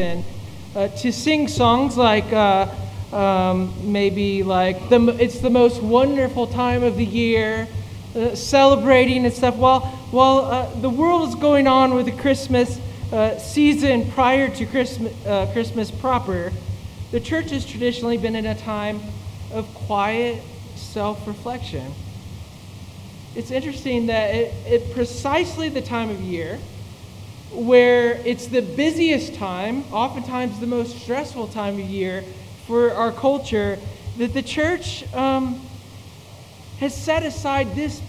season uh, to sing songs like uh, um, maybe like the, it's the most wonderful time of the year, uh, celebrating and stuff. While, while uh, the world is going on with the Christmas uh, season prior to Christmas, uh, Christmas proper, the church has traditionally been in a time of quiet self reflection. It's interesting that it precisely the time of year where it's the busiest time, oftentimes the most stressful time of year for our culture, that the church um, has set aside this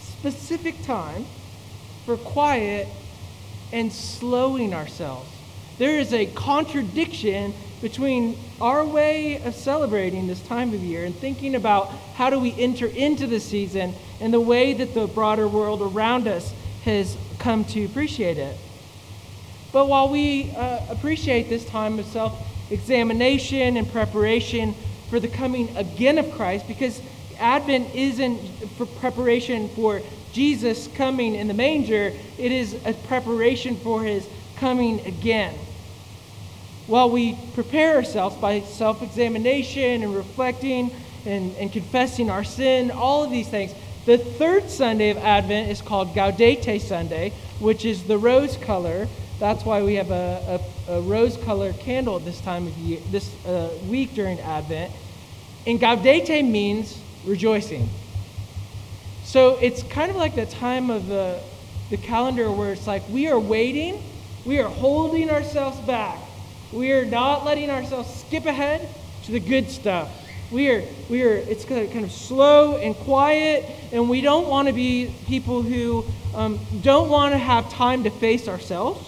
specific time for quiet and slowing ourselves. There is a contradiction between our way of celebrating this time of year and thinking about how do we enter into the season and the way that the broader world around us has come to appreciate it. But while we uh, appreciate this time of self examination and preparation for the coming again of Christ, because Advent isn't for preparation for Jesus coming in the manger, it is a preparation for his coming again. While we prepare ourselves by self examination and reflecting and, and confessing our sin, all of these things, the third Sunday of Advent is called Gaudete Sunday, which is the rose color. That's why we have a, a, a rose colored candle at this time of year, this uh, week during Advent. And Gaudete means rejoicing. So it's kind of like the time of the, the calendar where it's like we are waiting, we are holding ourselves back we are not letting ourselves skip ahead to the good stuff. We are, we are, it's kind of slow and quiet, and we don't want to be people who um, don't want to have time to face ourselves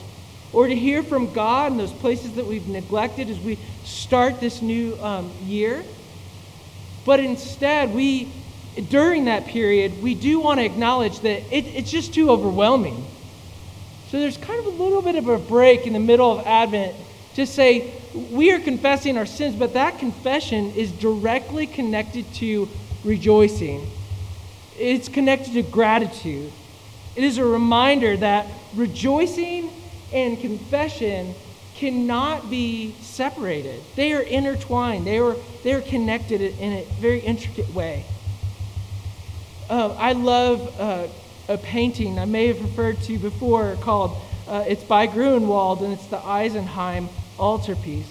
or to hear from God in those places that we've neglected as we start this new um, year. But instead, we, during that period, we do want to acknowledge that it, it's just too overwhelming. So there's kind of a little bit of a break in the middle of Advent to say we are confessing our sins, but that confession is directly connected to rejoicing. It's connected to gratitude. It is a reminder that rejoicing and confession cannot be separated. They are intertwined. They are, they are connected in a very intricate way. Uh, I love uh, a painting I may have referred to before called, uh, it's by Grünewald, and it's the Isenheim altarpiece.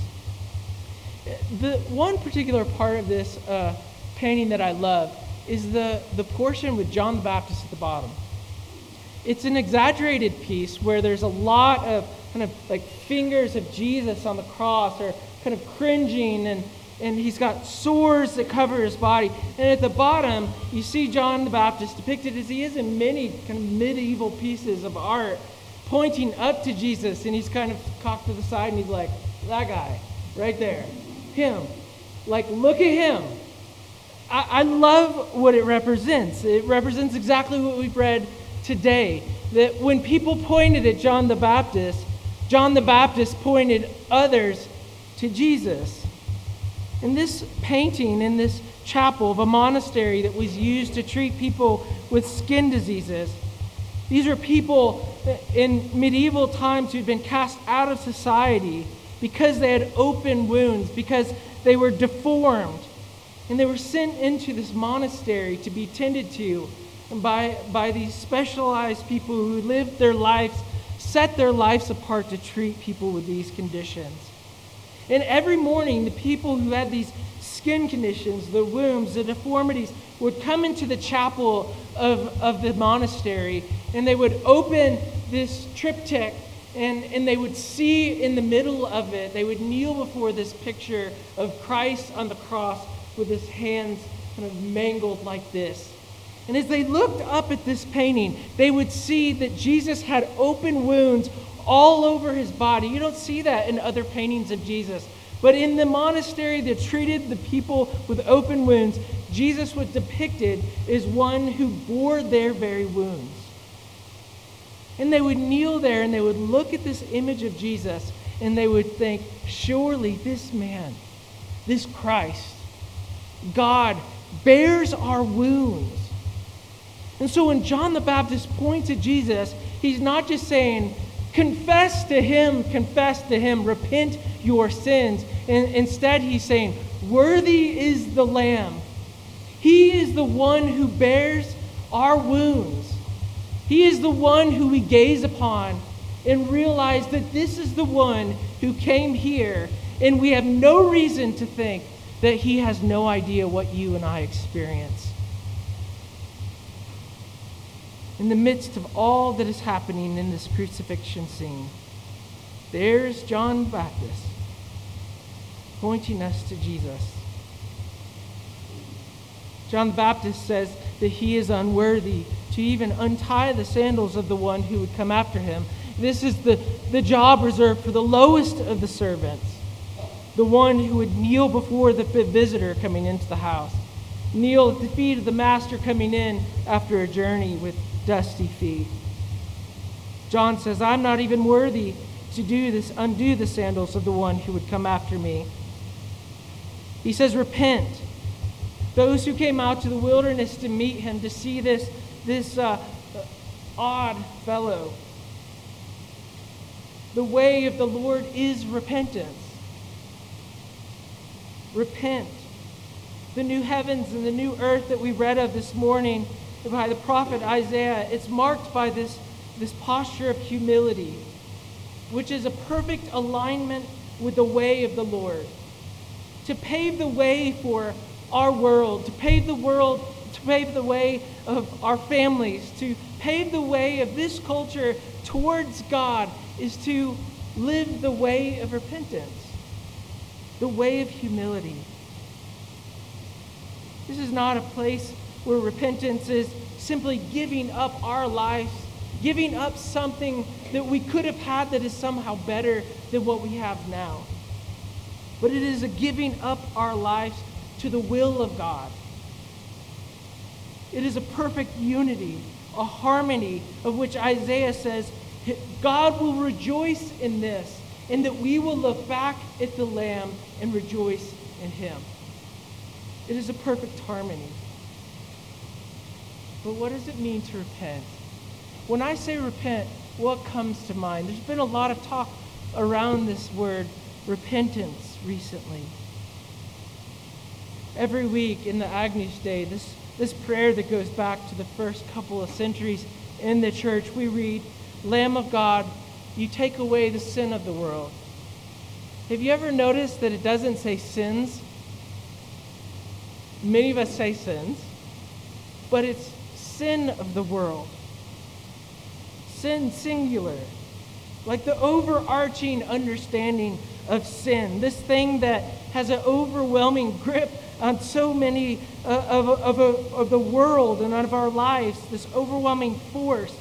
The one particular part of this uh, painting that I love is the, the portion with John the Baptist at the bottom. It's an exaggerated piece where there's a lot of kind of like fingers of Jesus on the cross or kind of cringing and and he's got sores that cover his body. And at the bottom, you see John the Baptist depicted as he is in many kind of medieval pieces of art pointing up to Jesus, and he's kind of cocked to the side, and he's like, that guy, right there, him. Like, look at him. I, I love what it represents. It represents exactly what we've read today. That when people pointed at John the Baptist, John the Baptist pointed others to Jesus. In this painting, in this chapel of a monastery that was used to treat people with skin diseases, these are people in medieval times who'd been cast out of society because they had open wounds, because they were deformed. And they were sent into this monastery to be tended to by, by these specialized people who lived their lives, set their lives apart to treat people with these conditions. And every morning, the people who had these skin conditions, the wounds, the deformities, would come into the chapel of, of the monastery and they would open this triptych and, and they would see in the middle of it, they would kneel before this picture of Christ on the cross with his hands kind of mangled like this. And as they looked up at this painting, they would see that Jesus had open wounds all over his body. You don't see that in other paintings of Jesus. But in the monastery that treated the people with open wounds, Jesus was depicted as one who bore their very wounds. And they would kneel there and they would look at this image of Jesus and they would think, surely this man, this Christ, God, bears our wounds. And so when John the Baptist points at Jesus, he's not just saying, Confess to him, confess to him, repent your sins. And instead, he's saying, Worthy is the Lamb. He is the one who bears our wounds. He is the one who we gaze upon and realize that this is the one who came here, and we have no reason to think that he has no idea what you and I experience. In the midst of all that is happening in this crucifixion scene, there's John the Baptist pointing us to Jesus. John the Baptist says that he is unworthy to even untie the sandals of the one who would come after him. This is the, the job reserved for the lowest of the servants, the one who would kneel before the visitor coming into the house, kneel at the feet of the master coming in after a journey with dusty feet. John says, I'm not even worthy to do this, undo the sandals of the one who would come after me. He says, Repent. Those who came out to the wilderness to meet him, to see this, this uh, odd fellow. The way of the Lord is repentance. Repent. The new heavens and the new earth that we read of this morning by the prophet Isaiah, it's marked by this, this posture of humility, which is a perfect alignment with the way of the Lord. To pave the way for our world, to pave the world, to pave the way of our families, to pave the way of this culture towards God is to live the way of repentance, the way of humility. This is not a place where repentance is simply giving up our lives, giving up something that we could have had that is somehow better than what we have now. But it is a giving up our lives to the will of God. It is a perfect unity, a harmony of which Isaiah says, God will rejoice in this, and that we will look back at the Lamb and rejoice in him. It is a perfect harmony. But what does it mean to repent? When I say repent, what comes to mind? There's been a lot of talk around this word repentance recently. Every week in the Agnus Dei, this, this prayer that goes back to the first couple of centuries in the church, we read, Lamb of God, you take away the sin of the world. Have you ever noticed that it doesn't say sins? Many of us say sins, but it's sin of the world. Sin singular. Like the overarching understanding of sin. This thing that has an overwhelming grip on so many uh, of, of, of, of the world and of our lives. This overwhelming force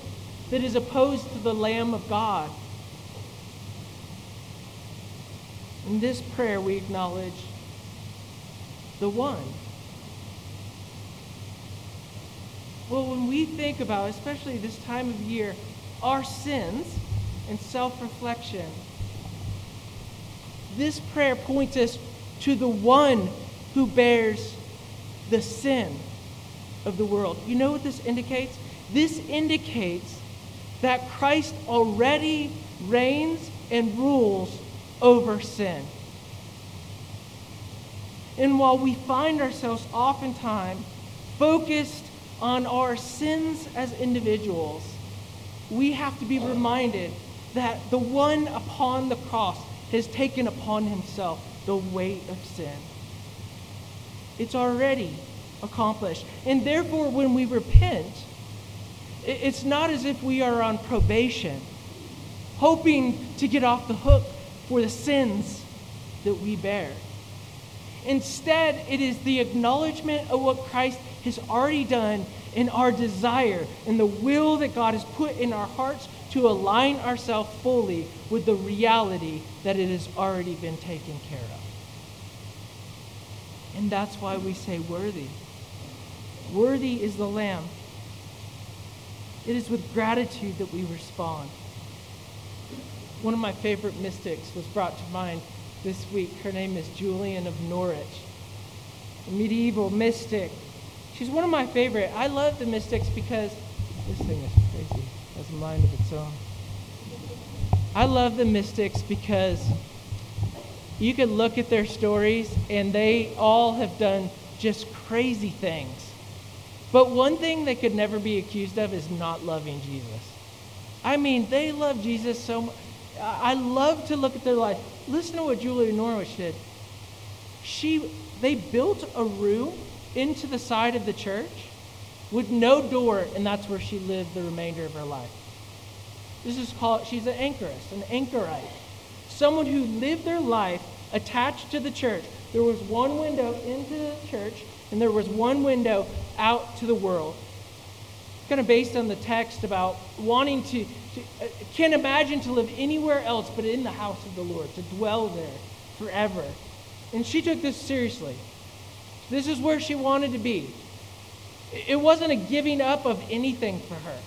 that is opposed to the Lamb of God. In this prayer, we acknowledge the one Well, when we think about, especially this time of year, our sins and self reflection, this prayer points us to the one who bears the sin of the world. You know what this indicates? This indicates that Christ already reigns and rules over sin. And while we find ourselves oftentimes focused on our sins as individuals, we have to be reminded that the one upon the cross has taken upon himself the weight of sin. It's already accomplished. And therefore, when we repent, it's not as if we are on probation, hoping to get off the hook for the sins that we bear. Instead, it is the acknowledgement of what Christ has already done in our desire and the will that God has put in our hearts to align ourselves fully with the reality that it has already been taken care of. And that's why we say worthy. Worthy is the Lamb. It is with gratitude that we respond. One of my favorite mystics was brought to mind this week. Her name is Julian of Norwich, a medieval mystic She's one of my favorite. I love the Mystics because this thing is crazy. It has a mind of its own. I love the mystics because you could look at their stories and they all have done just crazy things. But one thing they could never be accused of is not loving Jesus. I mean, they love Jesus so much. I love to look at their life. Listen to what Julia Norwich did. She, they built a room into the side of the church with no door, and that's where she lived the remainder of her life. This is called, she's an anchorist, an anchorite. Someone who lived their life attached to the church. There was one window into the church, and there was one window out to the world. Kind of based on the text about wanting to, to uh, can't imagine to live anywhere else but in the house of the Lord, to dwell there forever. And she took this seriously. This is where she wanted to be. It wasn't a giving up of anything for her.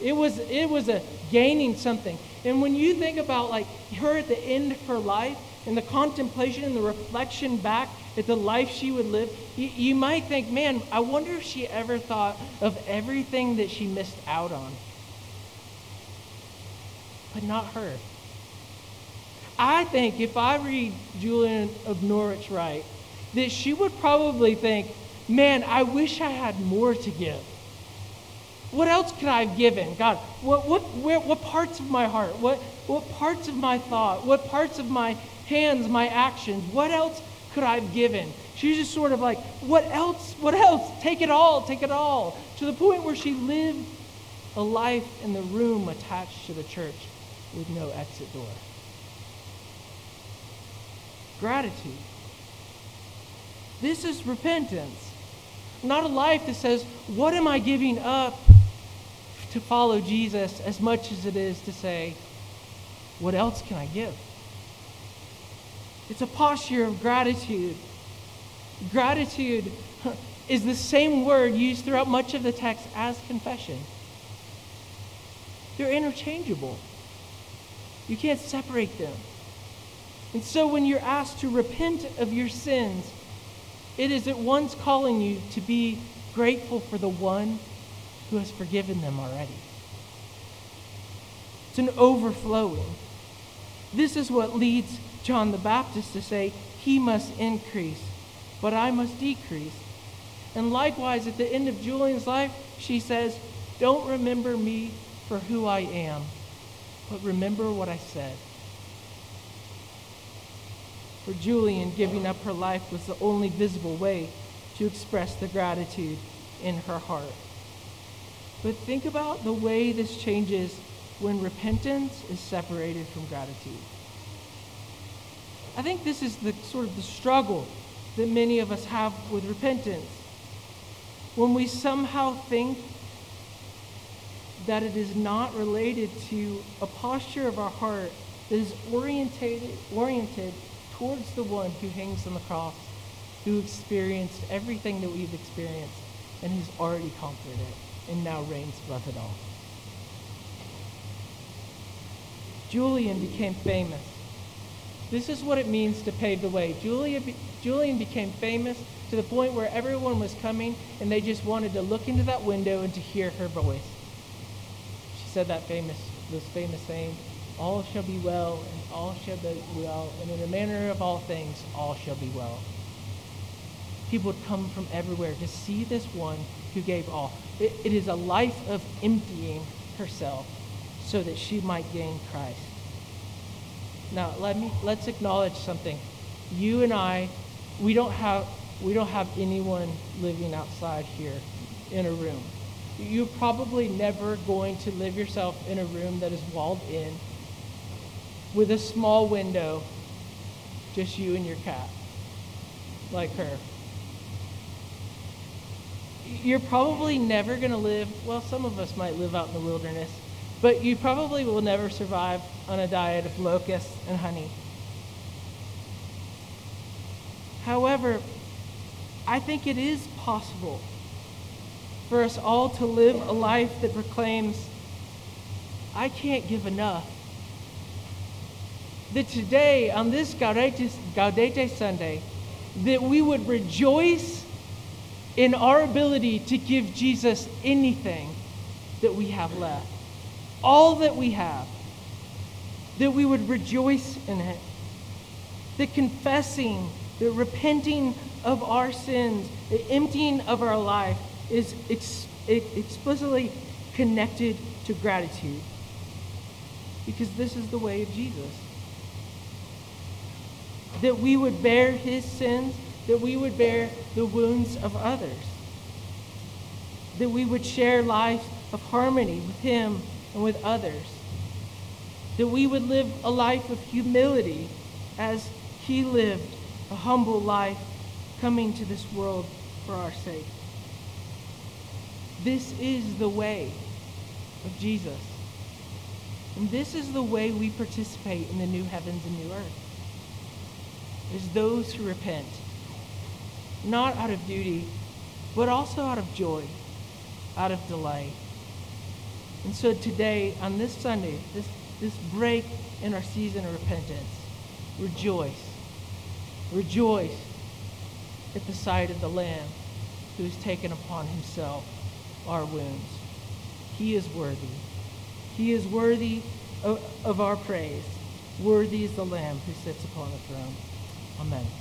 It was, it was a gaining something. And when you think about like her at the end of her life and the contemplation and the reflection back at the life she would live, you, you might think, man, I wonder if she ever thought of everything that she missed out on. But not her. I think if I read Julian of Norwich right, that she would probably think, man, I wish I had more to give. What else could I have given? God, what, what, where, what parts of my heart? What, what parts of my thought? What parts of my hands, my actions? What else could I have given? She's just sort of like, what else? What else? Take it all, take it all. To the point where she lived a life in the room attached to the church with no exit door. Gratitude. This is repentance. Not a life that says, What am I giving up to follow Jesus as much as it is to say, What else can I give? It's a posture of gratitude. Gratitude is the same word used throughout much of the text as confession. They're interchangeable. You can't separate them. And so when you're asked to repent of your sins, it is at once calling you to be grateful for the one who has forgiven them already. It's an overflowing. This is what leads John the Baptist to say, He must increase, but I must decrease. And likewise, at the end of Julian's life, she says, Don't remember me for who I am, but remember what I said. For Julian, giving up her life was the only visible way to express the gratitude in her heart. But think about the way this changes when repentance is separated from gratitude. I think this is the sort of the struggle that many of us have with repentance. When we somehow think that it is not related to a posture of our heart that is orientated, oriented towards the one who hangs on the cross, who experienced everything that we've experienced, and who's already conquered it and now reigns above it all. Julian became famous. This is what it means to pave the way. Julia, Julian became famous to the point where everyone was coming and they just wanted to look into that window and to hear her voice. She said that famous, this famous saying, all shall be well, and all shall be well, and in the manner of all things, all shall be well. People would come from everywhere to see this one who gave all. it, it is a life of emptying herself so that she might gain Christ. Now, let me let's acknowledge something. You and I, we don't have we don't have anyone living outside here in a room. You're probably never going to live yourself in a room that is walled in with a small window, just you and your cat, like her. You're probably never going to live, well, some of us might live out in the wilderness, but you probably will never survive on a diet of locusts and honey. However, I think it is possible for us all to live a life that proclaims, I can't give enough that today, on this Gaudete, Gaudete Sunday, that we would rejoice in our ability to give Jesus anything that we have left. All that we have. that we would rejoice in it. That confessing, that repenting of our sins, the emptying of our life is ex- explicitly connected to gratitude. Because this is the way of Jesus. That we would bear his sins, that we would bear the wounds of others. That we would share life of harmony with him and with others. That we would live a life of humility as he lived a humble life coming to this world for our sake. This is the way of Jesus. And this is the way we participate in the new heavens and new earth. Is those who repent, not out of duty, but also out of joy, out of delight. And so today, on this Sunday, this, this break in our season of repentance, rejoice. Rejoice at the sight of the Lamb who has taken upon himself our wounds. He is worthy. He is worthy of, of our praise. Worthy is the Lamb who sits upon the throne. Amém.